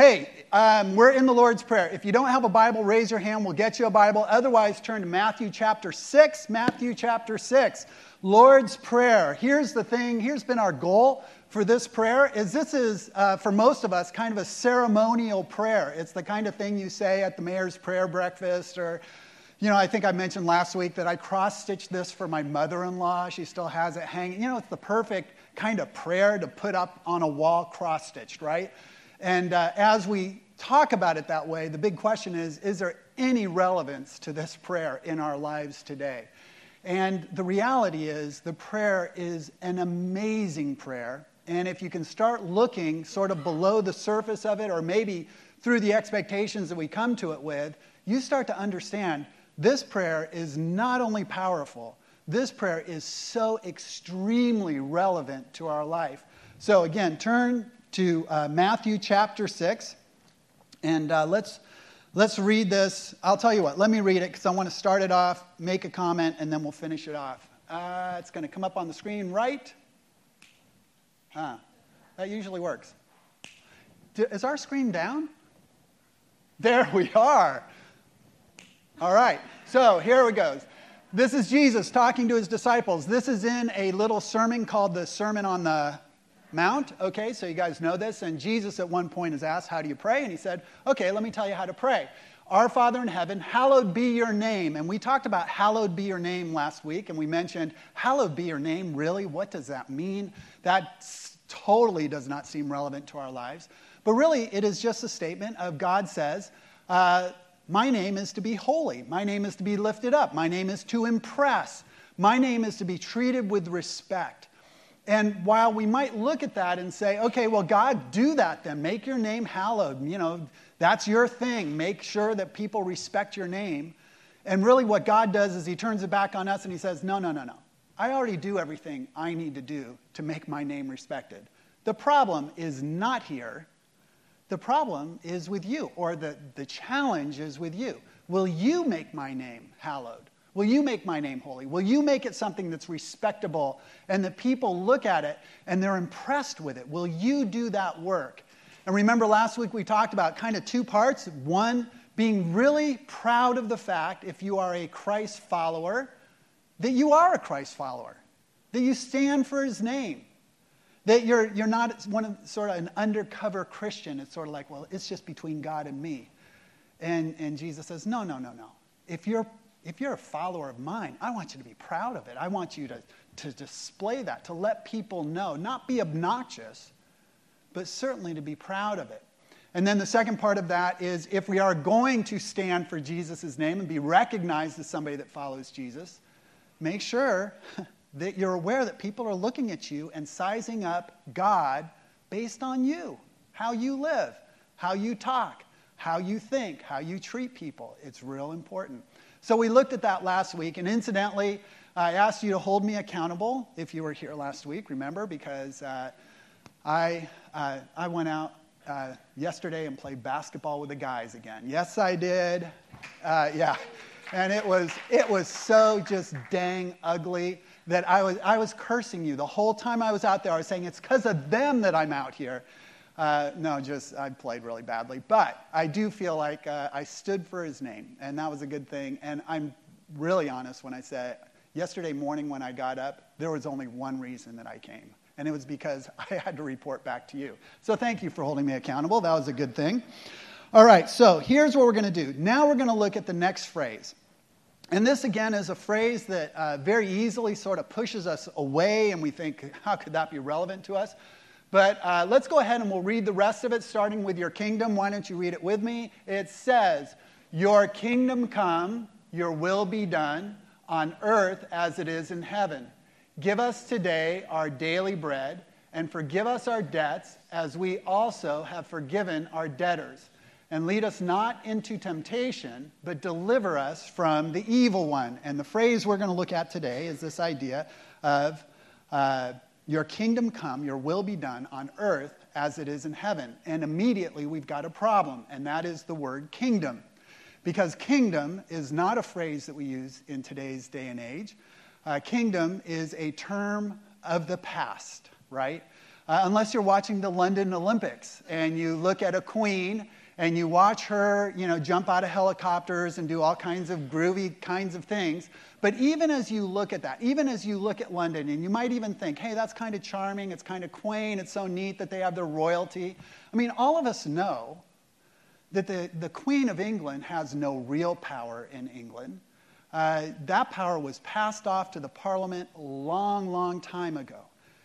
Hey, um, we're in the Lord's Prayer. If you don't have a Bible, raise your hand. We'll get you a Bible. Otherwise, turn to Matthew chapter 6. Matthew chapter 6. Lord's Prayer. Here's the thing. Here's been our goal for this prayer is this is uh, for most of us kind of a ceremonial prayer it's the kind of thing you say at the mayor's prayer breakfast or you know i think i mentioned last week that i cross-stitched this for my mother-in-law she still has it hanging you know it's the perfect kind of prayer to put up on a wall cross-stitched right and uh, as we talk about it that way, the big question is is there any relevance to this prayer in our lives today? And the reality is, the prayer is an amazing prayer. And if you can start looking sort of below the surface of it, or maybe through the expectations that we come to it with, you start to understand this prayer is not only powerful, this prayer is so extremely relevant to our life. So, again, turn to uh, Matthew chapter 6. And uh, let's, let's read this. I'll tell you what, let me read it because I want to start it off, make a comment, and then we'll finish it off. Uh, it's going to come up on the screen right. Huh. That usually works. Is our screen down? There we are. All right. So here it goes. This is Jesus talking to his disciples. This is in a little sermon called the Sermon on the Mount. Okay, so you guys know this. And Jesus at one point is asked, How do you pray? And he said, Okay, let me tell you how to pray. Our Father in heaven, hallowed be your name. And we talked about hallowed be your name last week, and we mentioned, hallowed be your name, really? What does that mean? That totally does not seem relevant to our lives. But really, it is just a statement of God says, uh, My name is to be holy. My name is to be lifted up. My name is to impress. My name is to be treated with respect. And while we might look at that and say, okay, well, God, do that then. Make your name hallowed. You know, that's your thing. Make sure that people respect your name. And really, what God does is He turns it back on us and He says, no, no, no, no. I already do everything I need to do to make my name respected. The problem is not here. The problem is with you, or the, the challenge is with you. Will you make my name hallowed? Will you make my name holy? Will you make it something that's respectable and that people look at it and they're impressed with it? Will you do that work? And remember, last week we talked about kind of two parts. One, being really proud of the fact, if you are a Christ follower, that you are a Christ follower, that you stand for his name, that you're, you're not one of, sort of an undercover Christian. It's sort of like, well, it's just between God and me. And, and Jesus says, no, no, no, no. If you're if you're a follower of mine, I want you to be proud of it. I want you to, to display that, to let people know, not be obnoxious, but certainly to be proud of it. And then the second part of that is if we are going to stand for Jesus' name and be recognized as somebody that follows Jesus, make sure that you're aware that people are looking at you and sizing up God based on you, how you live, how you talk, how you think, how you treat people. It's real important. So we looked at that last week, and incidentally, I asked you to hold me accountable if you were here last week, remember, because uh, I, uh, I went out uh, yesterday and played basketball with the guys again. Yes, I did. Uh, yeah. And it was, it was so just dang ugly that I was, I was cursing you. The whole time I was out there, I was saying, it's because of them that I'm out here. Uh, no, just I played really badly. But I do feel like uh, I stood for his name, and that was a good thing. And I'm really honest when I say yesterday morning when I got up, there was only one reason that I came, and it was because I had to report back to you. So thank you for holding me accountable. That was a good thing. All right, so here's what we're going to do. Now we're going to look at the next phrase. And this, again, is a phrase that uh, very easily sort of pushes us away, and we think, how could that be relevant to us? But uh, let's go ahead and we'll read the rest of it, starting with your kingdom. Why don't you read it with me? It says, Your kingdom come, your will be done, on earth as it is in heaven. Give us today our daily bread, and forgive us our debts, as we also have forgiven our debtors. And lead us not into temptation, but deliver us from the evil one. And the phrase we're going to look at today is this idea of. Uh, your kingdom come, your will be done on earth as it is in heaven. And immediately we've got a problem, and that is the word kingdom. Because kingdom is not a phrase that we use in today's day and age. Uh, kingdom is a term of the past, right? uh, unless you're watching the London Olympics and you look at a queen and you watch her, you know, jump out of helicopters and do all kinds of groovy kinds of things. But even as you look at that, even as you look at London, and you might even think, hey, that's kind of charming, it's kind of quaint, it's so neat that they have their royalty. I mean, all of us know that the, the Queen of England has no real power in England. Uh, that power was passed off to the Parliament a long, long time ago.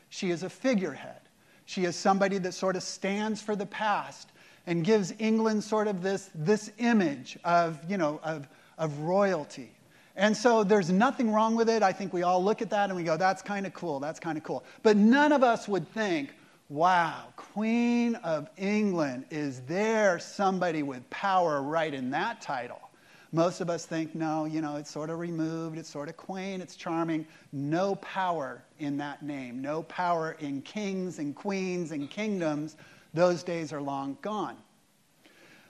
She is a figurehead. She is somebody that sort of stands for the past and gives England sort of this, this image of, you know, of, of royalty. And so there's nothing wrong with it. I think we all look at that and we go, that's kind of cool, that's kind of cool. But none of us would think, wow, Queen of England, is there somebody with power right in that title? Most of us think, no, you know, it's sort of removed, it's sort of quaint, it's charming. No power in that name, no power in kings and queens and kingdoms those days are long gone.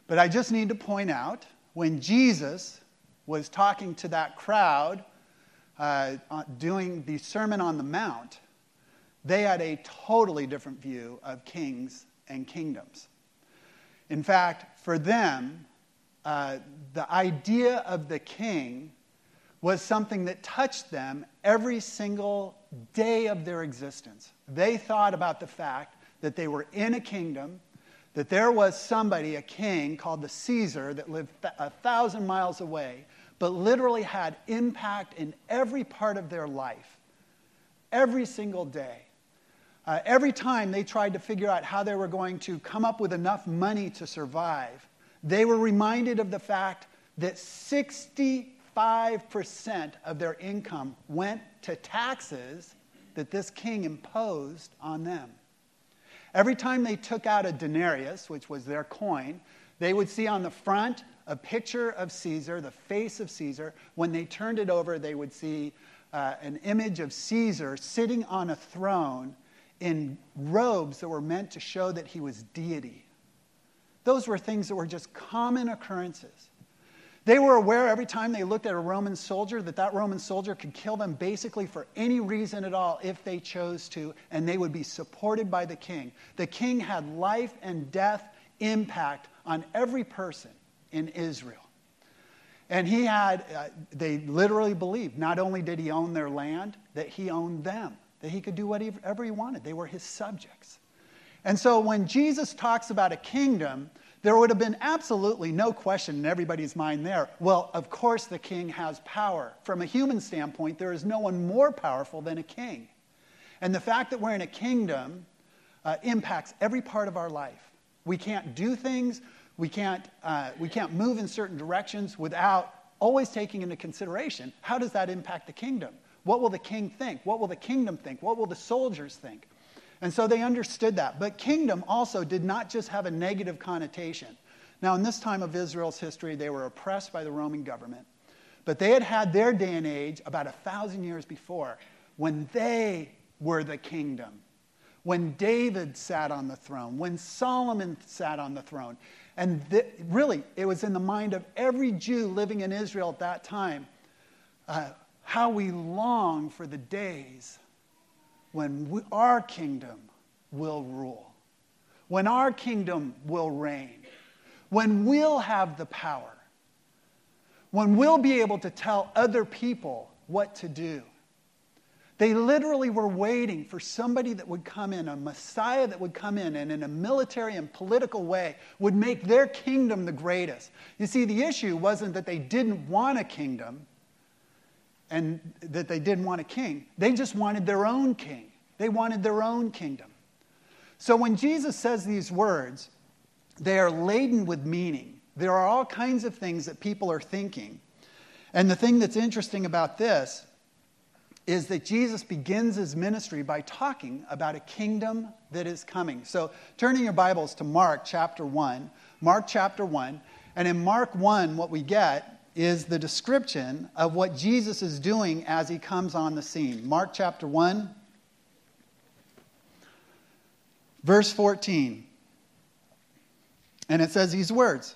But I just need to point out when Jesus was talking to that crowd uh, doing the Sermon on the Mount, they had a totally different view of kings and kingdoms. In fact, for them, uh, the idea of the king was something that touched them every single day of their existence. They thought about the fact that they were in a kingdom, that there was somebody, a king called the Caesar, that lived a thousand miles away, but literally had impact in every part of their life, every single day. Uh, every time they tried to figure out how they were going to come up with enough money to survive, they were reminded of the fact that 65% of their income went to taxes that this king imposed on them. Every time they took out a denarius, which was their coin, they would see on the front a picture of Caesar, the face of Caesar. When they turned it over, they would see uh, an image of Caesar sitting on a throne in robes that were meant to show that he was deity. Those were things that were just common occurrences. They were aware every time they looked at a Roman soldier that that Roman soldier could kill them basically for any reason at all if they chose to, and they would be supported by the king. The king had life and death impact on every person in Israel. And he had, uh, they literally believed not only did he own their land, that he owned them, that he could do whatever he wanted. They were his subjects. And so when Jesus talks about a kingdom, there would have been absolutely no question in everybody's mind there. Well, of course, the king has power. From a human standpoint, there is no one more powerful than a king. And the fact that we're in a kingdom uh, impacts every part of our life. We can't do things, we can't, uh, we can't move in certain directions without always taking into consideration how does that impact the kingdom? What will the king think? What will the kingdom think? What will the soldiers think? And so they understood that. But kingdom also did not just have a negative connotation. Now, in this time of Israel's history, they were oppressed by the Roman government. But they had had their day and age about a thousand years before when they were the kingdom, when David sat on the throne, when Solomon sat on the throne. And th- really, it was in the mind of every Jew living in Israel at that time uh, how we long for the days when we, our kingdom will rule, when our kingdom will reign, when we'll have the power, when we'll be able to tell other people what to do. They literally were waiting for somebody that would come in, a Messiah that would come in and in a military and political way would make their kingdom the greatest. You see, the issue wasn't that they didn't want a kingdom, and that they didn't want a king. They just wanted their own king, they wanted their own kingdom. So when Jesus says these words, they are laden with meaning. There are all kinds of things that people are thinking. And the thing that's interesting about this is that Jesus begins his ministry by talking about a kingdom that is coming. So, turning your Bibles to Mark chapter 1, Mark chapter 1, and in Mark 1, what we get is the description of what Jesus is doing as he comes on the scene. Mark chapter 1, verse 14. And it says these words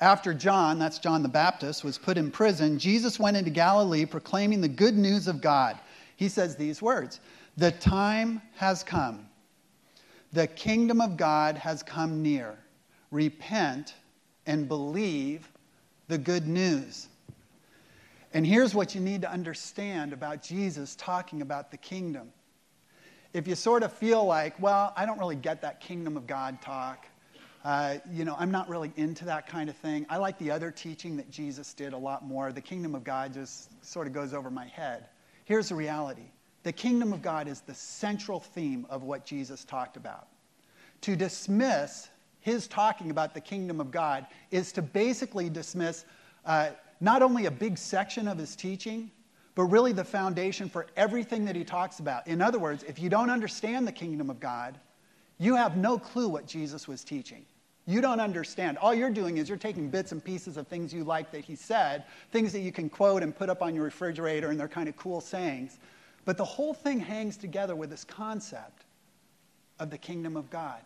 After John, that's John the Baptist, was put in prison, Jesus went into Galilee proclaiming the good news of God. He says these words The time has come. The kingdom of God has come near. Repent and believe the good news. And here's what you need to understand about Jesus talking about the kingdom. If you sort of feel like, well, I don't really get that kingdom of God talk, uh, you know, I'm not really into that kind of thing. I like the other teaching that Jesus did a lot more. The kingdom of God just sort of goes over my head. Here's the reality the kingdom of God is the central theme of what Jesus talked about. To dismiss his talking about the kingdom of God is to basically dismiss uh, not only a big section of his teaching, but really the foundation for everything that he talks about. In other words, if you don't understand the kingdom of God, you have no clue what Jesus was teaching. You don't understand. All you're doing is you're taking bits and pieces of things you like that he said, things that you can quote and put up on your refrigerator, and they're kind of cool sayings. But the whole thing hangs together with this concept of the kingdom of God.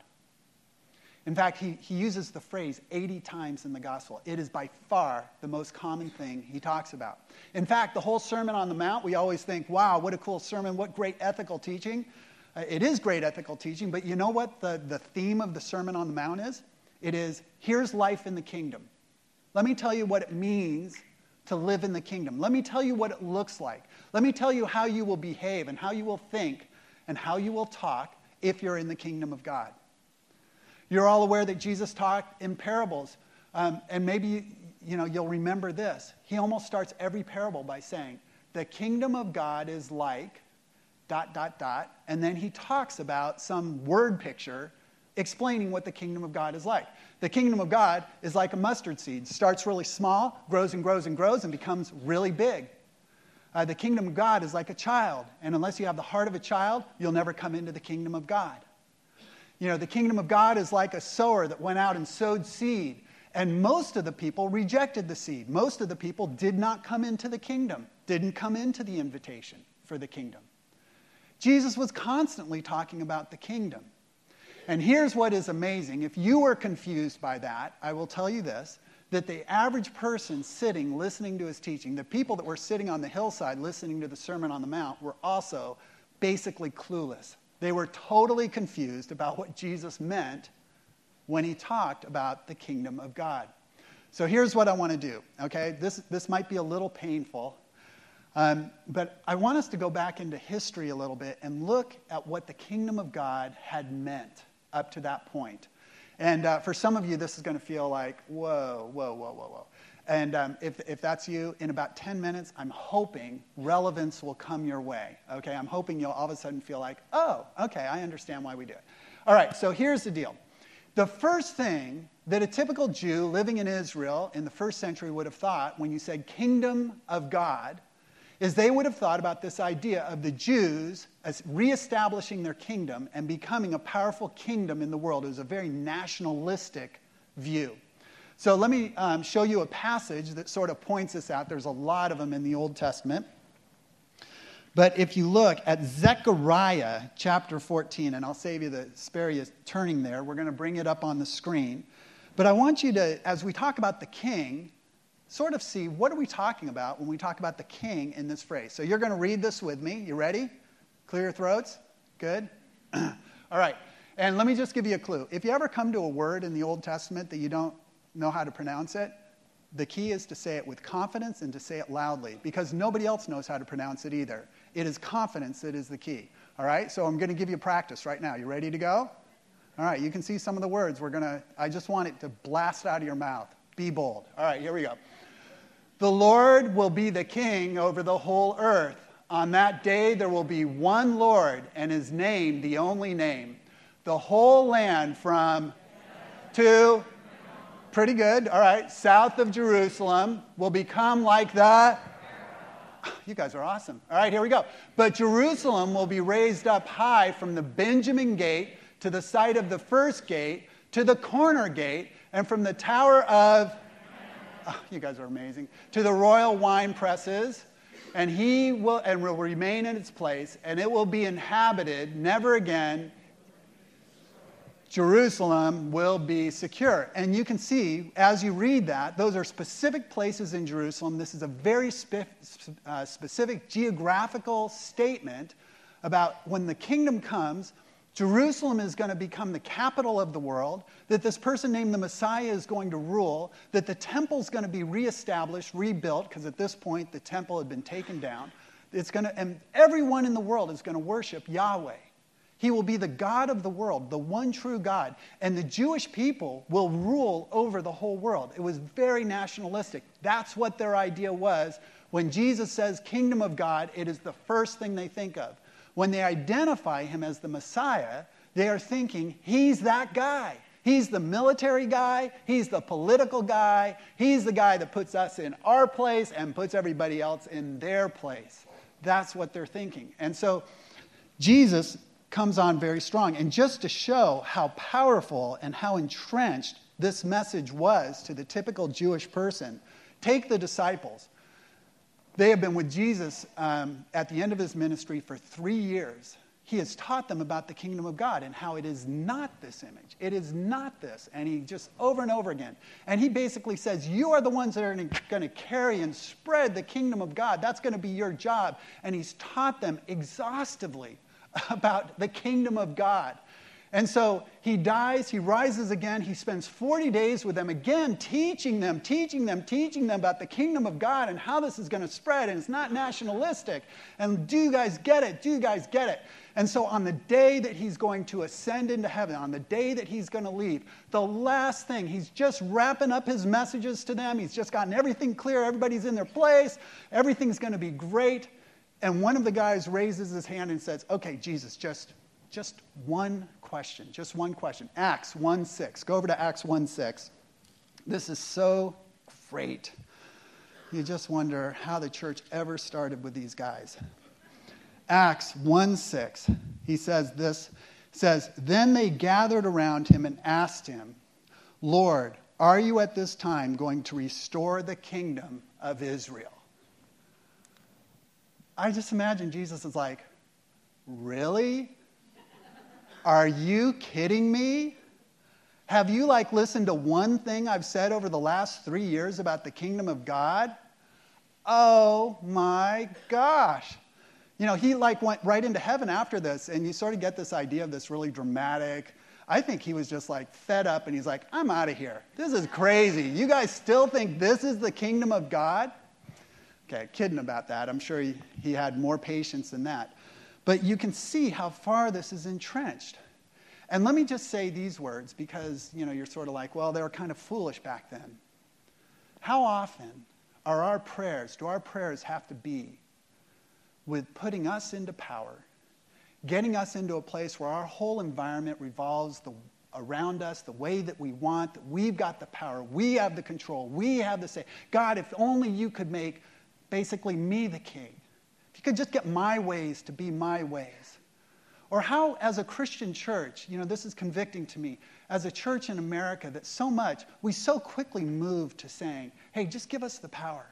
In fact, he, he uses the phrase 80 times in the gospel. It is by far the most common thing he talks about. In fact, the whole Sermon on the Mount, we always think, wow, what a cool sermon, what great ethical teaching. Uh, it is great ethical teaching, but you know what the, the theme of the Sermon on the Mount is? It is here's life in the kingdom. Let me tell you what it means to live in the kingdom. Let me tell you what it looks like. Let me tell you how you will behave and how you will think and how you will talk if you're in the kingdom of God. You're all aware that Jesus talked in parables. Um, and maybe you know, you'll remember this. He almost starts every parable by saying, The kingdom of God is like, dot, dot, dot. And then he talks about some word picture explaining what the kingdom of God is like. The kingdom of God is like a mustard seed. Starts really small, grows and grows and grows, and becomes really big. Uh, the kingdom of God is like a child, and unless you have the heart of a child, you'll never come into the kingdom of God. You know, the kingdom of God is like a sower that went out and sowed seed. And most of the people rejected the seed. Most of the people did not come into the kingdom, didn't come into the invitation for the kingdom. Jesus was constantly talking about the kingdom. And here's what is amazing. If you were confused by that, I will tell you this that the average person sitting listening to his teaching, the people that were sitting on the hillside listening to the Sermon on the Mount, were also basically clueless. They were totally confused about what Jesus meant when he talked about the kingdom of God. So here's what I want to do, okay? This, this might be a little painful, um, but I want us to go back into history a little bit and look at what the kingdom of God had meant up to that point. And uh, for some of you, this is going to feel like, whoa, whoa, whoa, whoa, whoa. And um, if, if that's you, in about 10 minutes, I'm hoping relevance will come your way. Okay? I'm hoping you'll all of a sudden feel like, oh, okay, I understand why we do it. All right, so here's the deal. The first thing that a typical Jew living in Israel in the first century would have thought when you said kingdom of God is they would have thought about this idea of the Jews as reestablishing their kingdom and becoming a powerful kingdom in the world. It was a very nationalistic view. So let me um, show you a passage that sort of points this out. There's a lot of them in the Old Testament. But if you look at Zechariah chapter 14, and I'll save you the spare you turning there, we're going to bring it up on the screen. But I want you to, as we talk about the king, sort of see what are we talking about when we talk about the king in this phrase. So you're going to read this with me. You ready? Clear your throats? Good? All right. And let me just give you a clue. If you ever come to a word in the Old Testament that you don't know how to pronounce it, the key is to say it with confidence and to say it loudly because nobody else knows how to pronounce it either. It is confidence that is the key. All right? So I'm going to give you practice right now. You ready to go? All right, you can see some of the words. We're going to, I just want it to blast out of your mouth. Be bold. All right, here we go. The Lord will be the king over the whole earth. On that day, there will be one Lord, and his name the only name. The whole land from to Pretty good. All right. South of Jerusalem will become like the. You guys are awesome. All right, here we go. But Jerusalem will be raised up high from the Benjamin gate to the site of the first gate to the corner gate and from the tower of. Oh, you guys are amazing. To the royal wine presses and he will and will remain in its place and it will be inhabited never again Jerusalem will be secure. And you can see as you read that, those are specific places in Jerusalem. This is a very spe- uh, specific geographical statement about when the kingdom comes, Jerusalem is going to become the capital of the world, that this person named the Messiah is going to rule, that the temple is going to be reestablished, rebuilt, because at this point the temple had been taken down. It's going to, and everyone in the world is going to worship Yahweh. He will be the God of the world, the one true God. And the Jewish people will rule over the whole world. It was very nationalistic. That's what their idea was. When Jesus says kingdom of God, it is the first thing they think of. When they identify him as the Messiah, they are thinking, he's that guy. He's the military guy. He's the political guy. He's the guy that puts us in our place and puts everybody else in their place. That's what they're thinking. And so Jesus comes on very strong. And just to show how powerful and how entrenched this message was to the typical Jewish person, take the disciples. They have been with Jesus um, at the end of his ministry for three years. He has taught them about the kingdom of God and how it is not this image. It is not this. And he just over and over again. And he basically says, You are the ones that are going to carry and spread the kingdom of God. That's going to be your job. And he's taught them exhaustively about the kingdom of God. And so he dies, he rises again, he spends 40 days with them again, teaching them, teaching them, teaching them about the kingdom of God and how this is going to spread. And it's not nationalistic. And do you guys get it? Do you guys get it? And so on the day that he's going to ascend into heaven, on the day that he's going to leave, the last thing, he's just wrapping up his messages to them. He's just gotten everything clear. Everybody's in their place. Everything's going to be great. And one of the guys raises his hand and says, Okay, Jesus, just, just one question, just one question. Acts 1 6. Go over to Acts 1 6. This is so great. You just wonder how the church ever started with these guys. Acts 1 6. He says this says, Then they gathered around him and asked him, Lord, are you at this time going to restore the kingdom of Israel? I just imagine Jesus is like, Really? Are you kidding me? Have you like listened to one thing I've said over the last three years about the kingdom of God? Oh my gosh. You know, he like went right into heaven after this, and you sort of get this idea of this really dramatic. I think he was just like fed up and he's like, I'm out of here. This is crazy. You guys still think this is the kingdom of God? Okay, kidding about that. I'm sure he, he had more patience than that. But you can see how far this is entrenched. And let me just say these words because, you know, you're sort of like, well, they were kind of foolish back then. How often are our prayers, do our prayers have to be with putting us into power, getting us into a place where our whole environment revolves the, around us the way that we want, that we've got the power, we have the control, we have the say. God, if only you could make basically me the king. If you could just get my ways to be my ways. Or how, as a Christian church, you know, this is convicting to me, as a church in America, that so much, we so quickly move to saying, hey, just give us the power.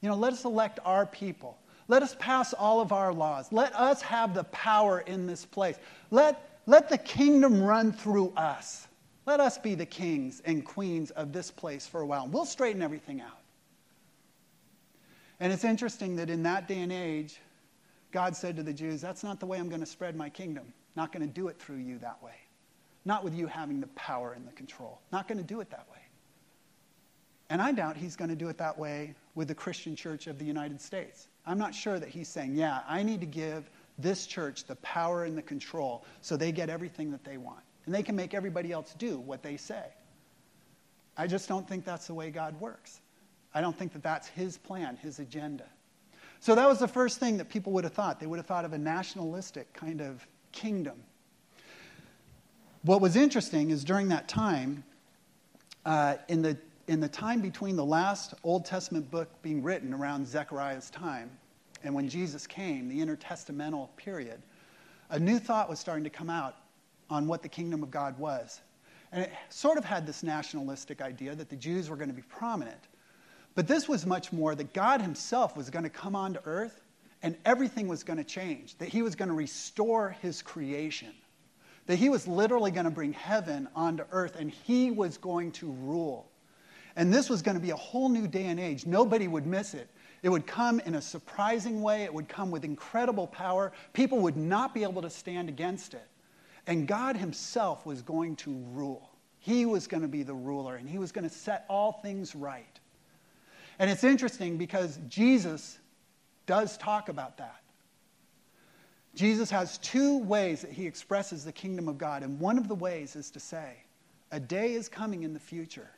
You know, let us elect our people. Let us pass all of our laws. Let us have the power in this place. Let, let the kingdom run through us. Let us be the kings and queens of this place for a while. We'll straighten everything out. And it's interesting that in that day and age, God said to the Jews, That's not the way I'm going to spread my kingdom. Not going to do it through you that way. Not with you having the power and the control. Not going to do it that way. And I doubt he's going to do it that way with the Christian church of the United States. I'm not sure that he's saying, Yeah, I need to give this church the power and the control so they get everything that they want. And they can make everybody else do what they say. I just don't think that's the way God works. I don't think that that's his plan, his agenda. So that was the first thing that people would have thought. They would have thought of a nationalistic kind of kingdom. What was interesting is during that time, uh, in, the, in the time between the last Old Testament book being written around Zechariah's time and when Jesus came, the intertestamental period, a new thought was starting to come out on what the kingdom of God was. And it sort of had this nationalistic idea that the Jews were going to be prominent. But this was much more that God Himself was going to come onto earth and everything was going to change, that He was going to restore His creation, that He was literally going to bring heaven onto earth and He was going to rule. And this was going to be a whole new day and age. Nobody would miss it. It would come in a surprising way, it would come with incredible power. People would not be able to stand against it. And God Himself was going to rule. He was going to be the ruler, and He was going to set all things right. And it's interesting because Jesus does talk about that. Jesus has two ways that he expresses the kingdom of God, and one of the ways is to say, A day is coming in the future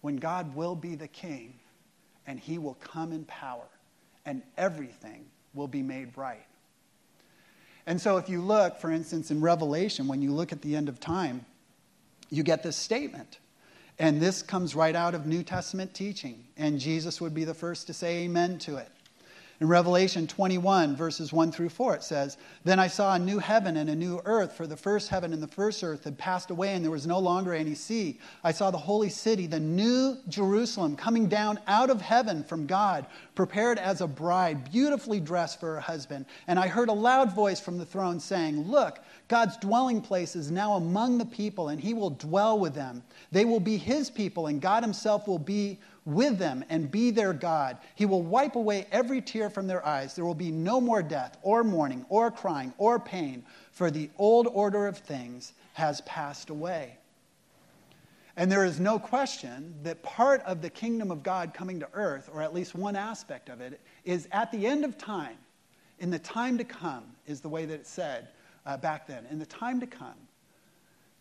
when God will be the king, and he will come in power, and everything will be made right. And so, if you look, for instance, in Revelation, when you look at the end of time, you get this statement. And this comes right out of New Testament teaching. And Jesus would be the first to say amen to it. In Revelation 21, verses 1 through 4, it says, Then I saw a new heaven and a new earth, for the first heaven and the first earth had passed away, and there was no longer any sea. I saw the holy city, the new Jerusalem, coming down out of heaven from God, prepared as a bride, beautifully dressed for her husband. And I heard a loud voice from the throne saying, Look, God's dwelling place is now among the people, and he will dwell with them. They will be his people, and God himself will be with them and be their God. He will wipe away every tear from their eyes. There will be no more death, or mourning, or crying, or pain, for the old order of things has passed away. And there is no question that part of the kingdom of God coming to earth, or at least one aspect of it, is at the end of time, in the time to come, is the way that it said uh, back then. In the time to come,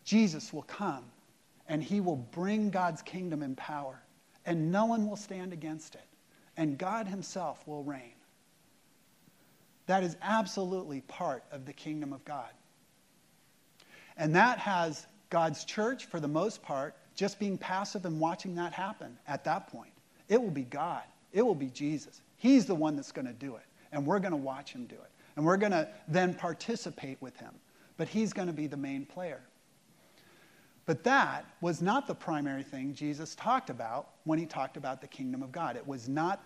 Jesus will come and he will bring God's kingdom in power and no one will stand against it. And God Himself will reign. That is absolutely part of the kingdom of God. And that has God's church, for the most part, just being passive and watching that happen at that point. It will be God, it will be Jesus. He's the one that's going to do it. And we're going to watch Him do it. And we're going to then participate with Him. But He's going to be the main player. But that was not the primary thing Jesus talked about when he talked about the kingdom of God. It was not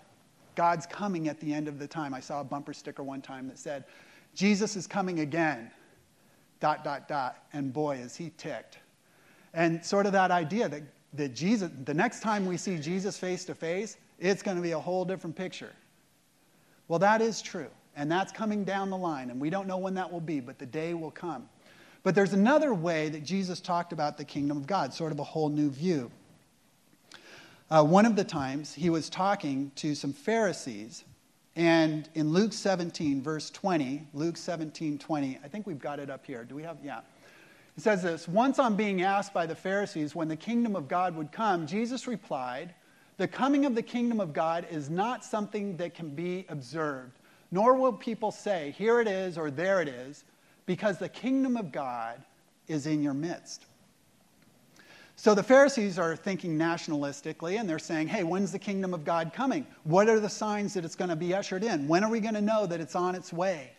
God's coming at the end of the time. I saw a bumper sticker one time that said, Jesus is coming again, dot, dot, dot. And boy, is he ticked. And sort of that idea that, that Jesus, the next time we see Jesus face to face, it's going to be a whole different picture. Well, that is true. And that's coming down the line. And we don't know when that will be, but the day will come. But there's another way that Jesus talked about the kingdom of God, sort of a whole new view. Uh, one of the times he was talking to some Pharisees, and in Luke 17, verse 20, Luke 17, 20, I think we've got it up here. Do we have? Yeah. It says this Once on being asked by the Pharisees when the kingdom of God would come, Jesus replied, The coming of the kingdom of God is not something that can be observed, nor will people say, Here it is or there it is because the kingdom of God is in your midst. So the Pharisees are thinking nationalistically and they're saying, hey, when's the kingdom of God coming? What are the signs that it's going to be ushered in? When are we going to know that it's on its way?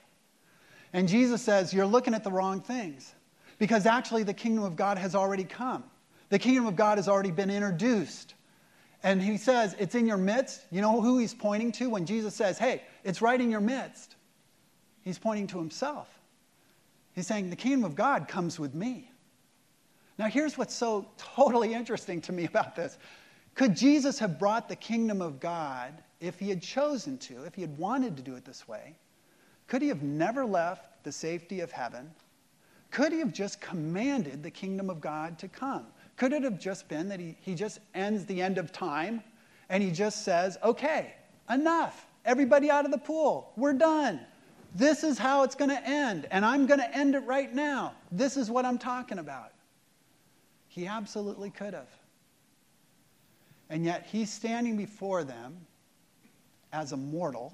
And Jesus says, you're looking at the wrong things because actually the kingdom of God has already come. The kingdom of God has already been introduced. And he says, it's in your midst. You know who he's pointing to when Jesus says, hey, it's right in your midst? He's pointing to himself. He's saying, The kingdom of God comes with me. Now, here's what's so totally interesting to me about this. Could Jesus have brought the kingdom of God if he had chosen to, if he had wanted to do it this way? Could he have never left the safety of heaven? Could he have just commanded the kingdom of God to come? Could it have just been that he, he just ends the end of time and he just says, okay, enough, everybody out of the pool, we're done. This is how it's going to end, and I'm going to end it right now. This is what I'm talking about. He absolutely could have. And yet, he's standing before them as a mortal,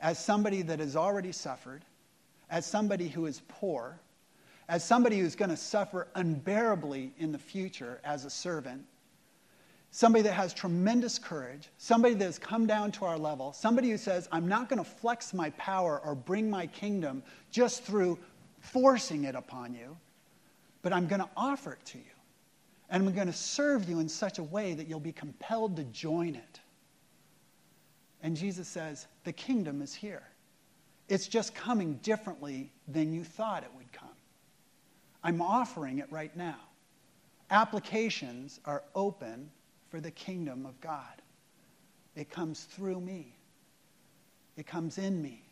as somebody that has already suffered, as somebody who is poor, as somebody who's going to suffer unbearably in the future as a servant, somebody that has tremendous courage, somebody that has come down to our level, somebody who says, I'm not going to flex my power or bring my kingdom just through forcing it upon you, but I'm going to offer it to you. And I'm going to serve you in such a way that you'll be compelled to join it. And Jesus says, The kingdom is here. It's just coming differently than you thought it would. I'm offering it right now. Applications are open for the kingdom of God. It comes through me, it comes in me.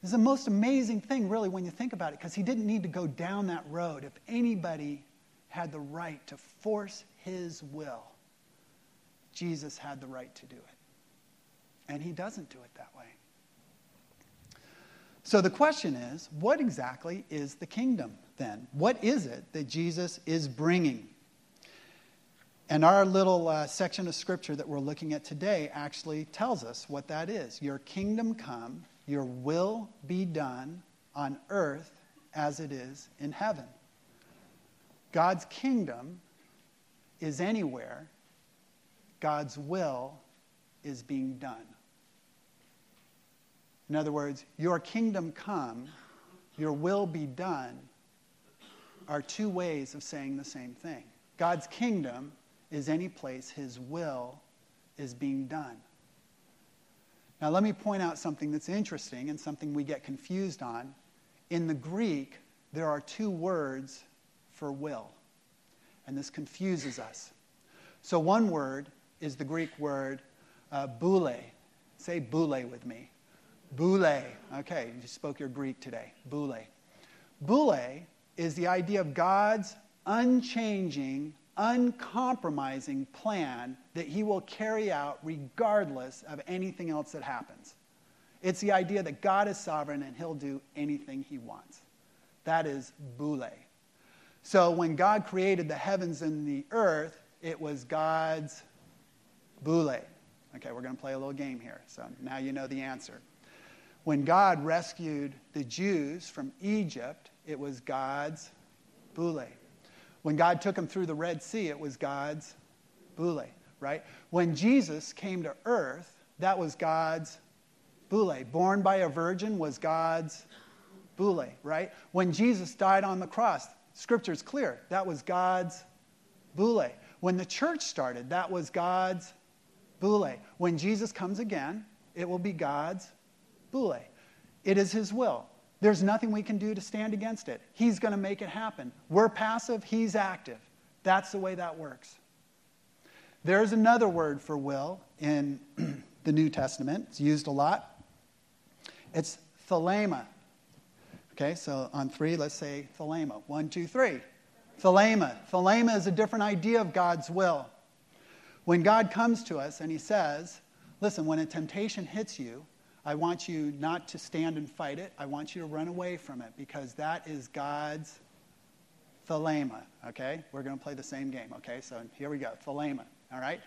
This is the most amazing thing, really, when you think about it, because he didn't need to go down that road. If anybody had the right to force his will, Jesus had the right to do it. And he doesn't do it that way. So the question is what exactly is the kingdom then? What is it that Jesus is bringing? And our little uh, section of scripture that we're looking at today actually tells us what that is. Your kingdom come, your will be done on earth as it is in heaven. God's kingdom is anywhere, God's will is being done. In other words, your kingdom come, your will be done are two ways of saying the same thing. God's kingdom is any place his will is being done. Now, let me point out something that's interesting and something we get confused on. In the Greek, there are two words for will, and this confuses us. So, one word is the Greek word uh, boule. Say boule with me. Boule. Okay, you spoke your Greek today. Boule. Boule is the idea of God's unchanging, uncompromising plan that he will carry out regardless of anything else that happens. It's the idea that God is sovereign and he'll do anything he wants. That is boule. So when God created the heavens and the earth, it was God's boule. Okay, we're going to play a little game here. So now you know the answer. When God rescued the Jews from Egypt, it was God's boule. When God took them through the Red Sea, it was God's boule, right? When Jesus came to earth, that was God's boule. Born by a virgin was God's boule, right? When Jesus died on the cross, scripture is clear, that was God's boule. When the church started, that was God's boule. When Jesus comes again, it will be God's boule. It is his will. There's nothing we can do to stand against it. He's going to make it happen. We're passive, he's active. That's the way that works. There's another word for will in the New Testament. It's used a lot. It's thelema. Okay, so on three, let's say thelema. One, two, three. Thelema. Thelema is a different idea of God's will. When God comes to us and he says, listen, when a temptation hits you, I want you not to stand and fight it. I want you to run away from it because that is God's thelema. Okay? We're going to play the same game. Okay? So here we go. Thelema. All right?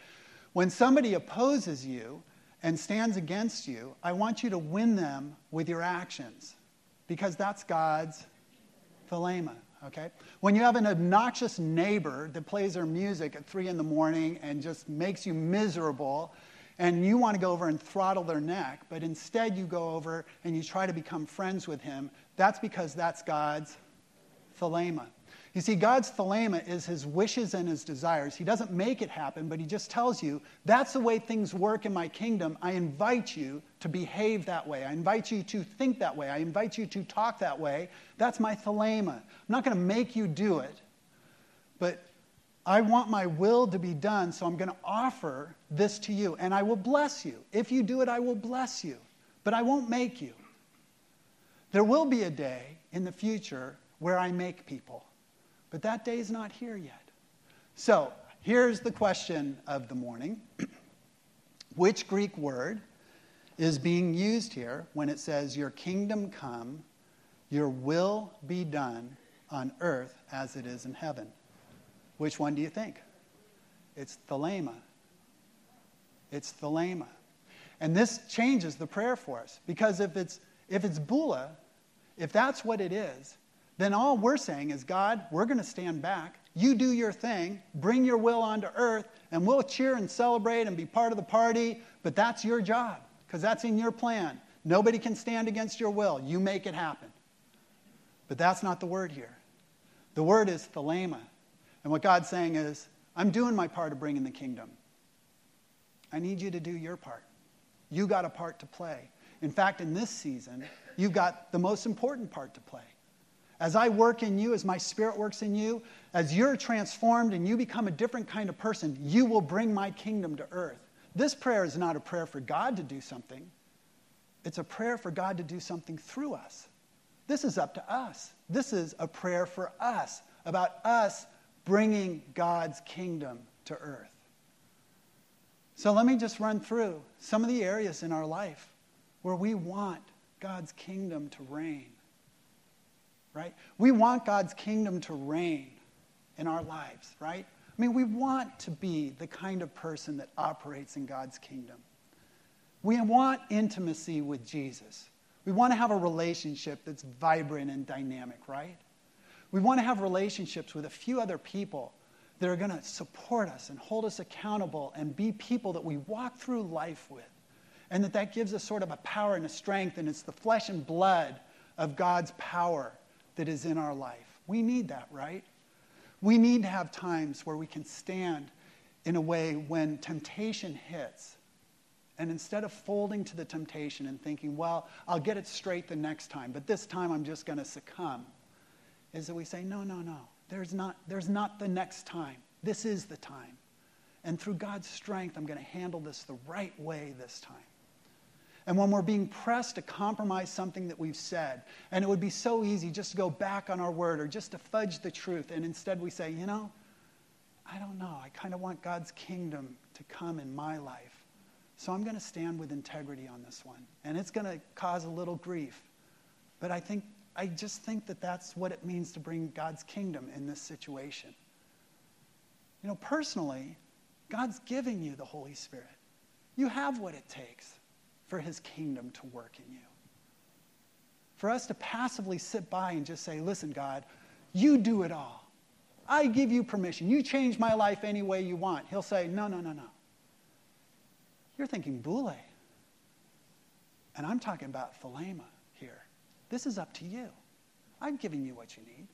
When somebody opposes you and stands against you, I want you to win them with your actions because that's God's thelema. Okay? When you have an obnoxious neighbor that plays their music at 3 in the morning and just makes you miserable and you want to go over and throttle their neck, but instead you go over and you try to become friends with him, that's because that's God's thelema. You see, God's thelema is his wishes and his desires. He doesn't make it happen, but he just tells you, that's the way things work in my kingdom. I invite you to behave that way. I invite you to think that way. I invite you to talk that way. That's my thelema. I'm not going to make you do it, but I want my will to be done, so I'm going to offer this to you, and I will bless you. If you do it, I will bless you, but I won't make you. There will be a day in the future where I make people, but that day is not here yet. So here's the question of the morning Which Greek word is being used here when it says, Your kingdom come, your will be done on earth as it is in heaven? Which one do you think? It's thelema. It's thelema. And this changes the prayer for us because if it's, if it's boule, if that's what it is, then all we're saying is, God, we're going to stand back. You do your thing, bring your will onto earth, and we'll cheer and celebrate and be part of the party, but that's your job because that's in your plan. Nobody can stand against your will. You make it happen. But that's not the word here. The word is thelema. And what God's saying is, I'm doing my part of bringing the kingdom. I need you to do your part. You got a part to play. In fact, in this season, you've got the most important part to play. As I work in you, as my spirit works in you, as you're transformed and you become a different kind of person, you will bring my kingdom to earth. This prayer is not a prayer for God to do something. It's a prayer for God to do something through us. This is up to us. This is a prayer for us about us bringing God's kingdom to earth. So let me just run through some of the areas in our life where we want God's kingdom to reign. Right? We want God's kingdom to reign in our lives, right? I mean, we want to be the kind of person that operates in God's kingdom. We want intimacy with Jesus. We want to have a relationship that's vibrant and dynamic, right? We want to have relationships with a few other people that are going to support us and hold us accountable and be people that we walk through life with. And that that gives us sort of a power and a strength, and it's the flesh and blood of God's power that is in our life. We need that, right? We need to have times where we can stand in a way when temptation hits. And instead of folding to the temptation and thinking, well, I'll get it straight the next time, but this time I'm just going to succumb, is that we say, no, no, no. There's not, there's not the next time. This is the time. And through God's strength, I'm going to handle this the right way this time. And when we're being pressed to compromise something that we've said, and it would be so easy just to go back on our word or just to fudge the truth, and instead we say, you know, I don't know. I kind of want God's kingdom to come in my life. So I'm going to stand with integrity on this one. And it's going to cause a little grief. But I think I just think that that's what it means to bring God's kingdom in this situation. You know, personally, God's giving you the Holy Spirit. You have what it takes for his kingdom to work in you. For us to passively sit by and just say, listen, God, you do it all. I give you permission. You change my life any way you want. He'll say, no, no, no, no. You're thinking Boule. And I'm talking about Thelema. This is up to you. I'm giving you what you need.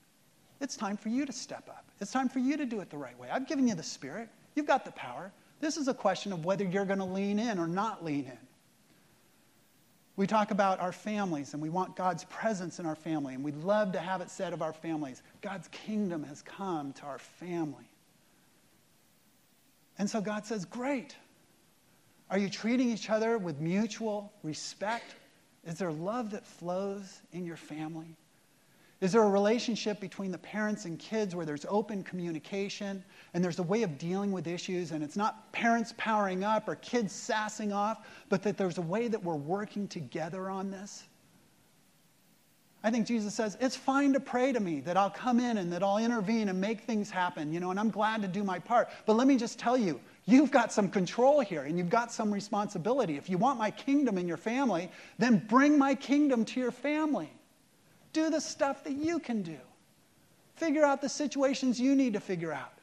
It's time for you to step up. It's time for you to do it the right way. I've given you the Spirit. You've got the power. This is a question of whether you're going to lean in or not lean in. We talk about our families and we want God's presence in our family, and we'd love to have it said of our families God's kingdom has come to our family. And so God says, Great. Are you treating each other with mutual respect is there love that flows in your family? Is there a relationship between the parents and kids where there's open communication and there's a way of dealing with issues and it's not parents powering up or kids sassing off, but that there's a way that we're working together on this? I think Jesus says, it's fine to pray to me that I'll come in and that I'll intervene and make things happen, you know, and I'm glad to do my part. But let me just tell you, You've got some control here and you've got some responsibility. If you want my kingdom in your family, then bring my kingdom to your family. Do the stuff that you can do. Figure out the situations you need to figure out.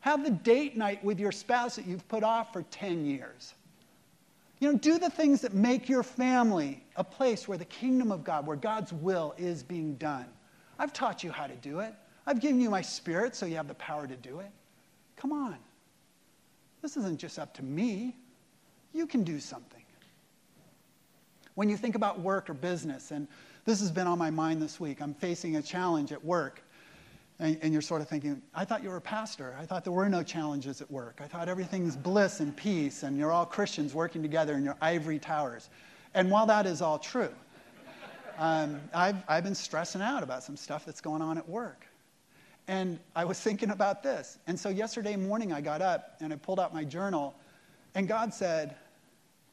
Have the date night with your spouse that you've put off for 10 years. You know, do the things that make your family a place where the kingdom of God, where God's will is being done. I've taught you how to do it. I've given you my spirit so you have the power to do it. Come on. This isn't just up to me. You can do something. When you think about work or business, and this has been on my mind this week, I'm facing a challenge at work. And, and, you're sort of thinking, I thought you were a pastor. I thought there were no challenges at work. I thought everything's bliss and peace, and you're all Christians working together in your ivory towers. And while that is all true, um, I've, I've been stressing out about some stuff that's going on at work. And I was thinking about this. And so yesterday morning, I got up and I pulled out my journal, and God said,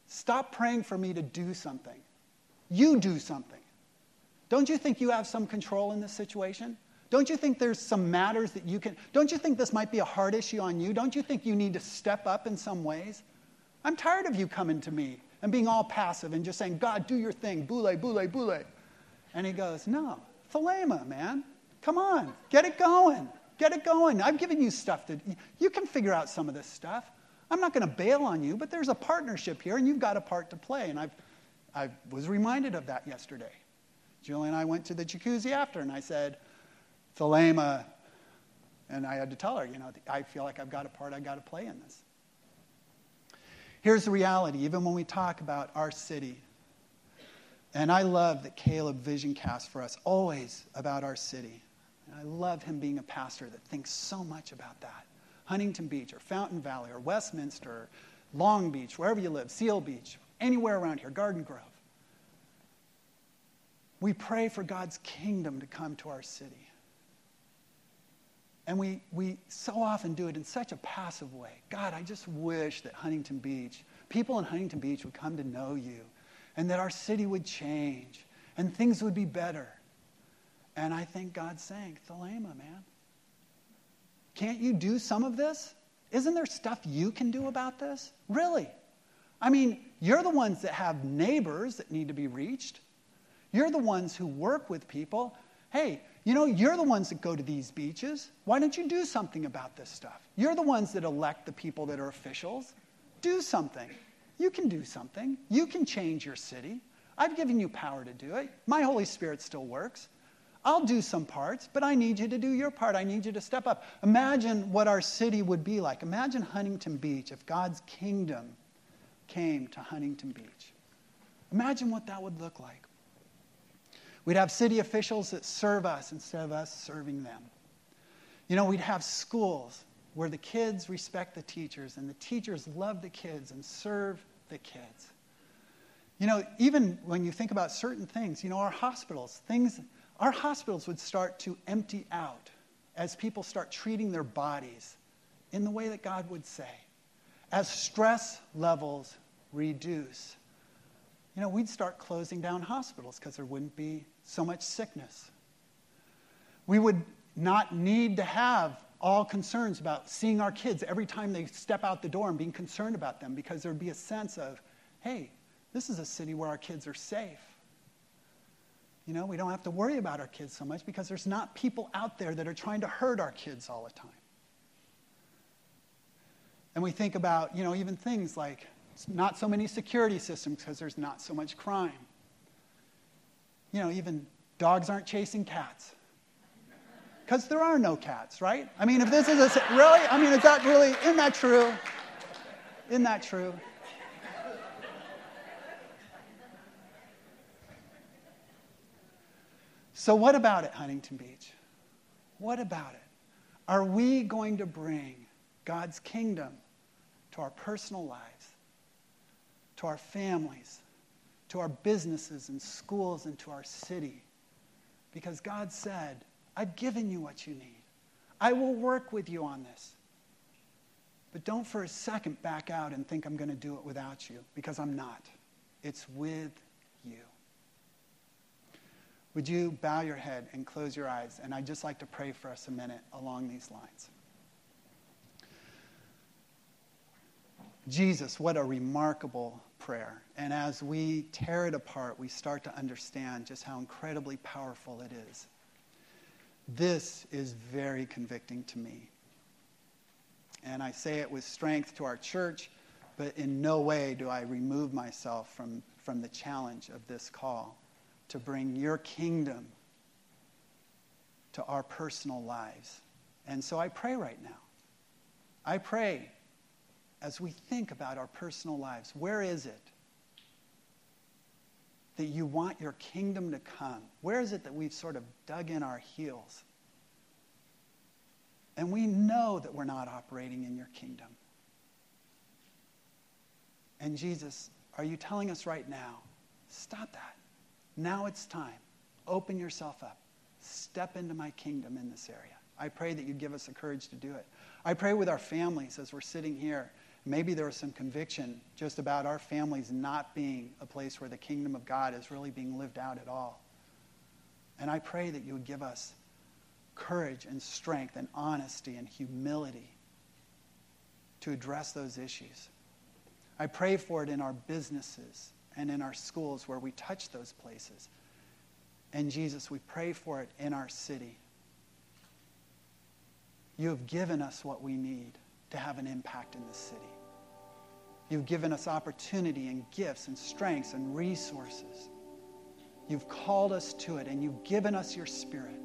Stop praying for me to do something. You do something. Don't you think you have some control in this situation? Don't you think there's some matters that you can? Don't you think this might be a hard issue on you? Don't you think you need to step up in some ways? I'm tired of you coming to me and being all passive and just saying, God, do your thing, boule, boule, boule. And he goes, No, Thelema, man. Come on, get it going. Get it going. I've given you stuff that you can figure out some of this stuff. I'm not going to bail on you, but there's a partnership here, and you've got a part to play. And I've, I was reminded of that yesterday. Julie and I went to the jacuzzi after, and I said, Thelema, and I had to tell her, you know, I feel like I've got a part I've got to play in this. Here's the reality even when we talk about our city, and I love that Caleb vision cast for us always about our city. And I love him being a pastor that thinks so much about that. Huntington Beach or Fountain Valley or Westminster, or Long Beach, wherever you live, Seal Beach, anywhere around here, Garden Grove. we pray for God's kingdom to come to our city. And we, we so often do it in such a passive way. God, I just wish that Huntington Beach, people in Huntington Beach would come to know you and that our city would change and things would be better. And I think God's saying, Thelema, man, can't you do some of this? Isn't there stuff you can do about this? Really? I mean, you're the ones that have neighbors that need to be reached. You're the ones who work with people. Hey, you know, you're the ones that go to these beaches. Why don't you do something about this stuff? You're the ones that elect the people that are officials. Do something. You can do something. You can change your city. I've given you power to do it. My Holy Spirit still works. I'll do some parts, but I need you to do your part. I need you to step up. Imagine what our city would be like. Imagine Huntington Beach if God's kingdom came to Huntington Beach. Imagine what that would look like. We'd have city officials that serve us instead of us serving them. You know, we'd have schools where the kids respect the teachers and the teachers love the kids and serve the kids. You know, even when you think about certain things, you know, our hospitals, things, our hospitals would start to empty out as people start treating their bodies in the way that God would say. As stress levels reduce, you know, we'd start closing down hospitals because there wouldn't be so much sickness. We would not need to have all concerns about seeing our kids every time they step out the door and being concerned about them because there'd be a sense of, hey, this is a city where our kids are safe. You know, we don't have to worry about our kids so much because there's not people out there that are trying to hurt our kids all the time. And we think about, you know, even things like not so many security systems because there's not so much crime. You know, even dogs aren't chasing cats. Because there are no cats, right? I mean, if this is a. Really? I mean, is that really. Isn't that true? Isn't that true? So, what about it, Huntington Beach? What about it? Are we going to bring God's kingdom to our personal lives, to our families, to our businesses and schools, and to our city? Because God said, I've given you what you need. I will work with you on this. But don't for a second back out and think I'm going to do it without you, because I'm not. It's with you. Would you bow your head and close your eyes? And I'd just like to pray for us a minute along these lines. Jesus, what a remarkable prayer. And as we tear it apart, we start to understand just how incredibly powerful it is. This is very convicting to me. And I say it with strength to our church, but in no way do I remove myself from, from the challenge of this call to bring your kingdom to our personal lives. And so I pray right now. I pray as we think about our personal lives, where is it that you want your kingdom to come? Where is it that we've sort of dug in our heels? And we know that we're not operating in your kingdom. And Jesus, are you telling us right now, stop that? Now it's time. Open yourself up. Step into my kingdom in this area. I pray that you give us the courage to do it. I pray with our families as we're sitting here Maybe there was some conviction just about our families not being a place where the kingdom of God is really being lived out at all. And I pray that you would give us courage and strength and honesty and humility to address those issues. I pray for it in our businesses and in our schools where we touch those places. And Jesus, we pray for it in our city. You have given us what we need to have an impact in this city. You've given us opportunity and gifts and strengths and resources. You've called us to it and you've given us your spirit.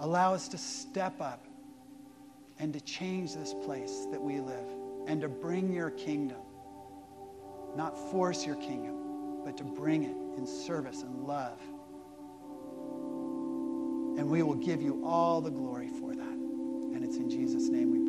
Allow us to step up and to change this place that we live and to bring your kingdom. Not force your kingdom, but to bring it in service and love. And we will give you all the glory for that. And it's in Jesus' name we.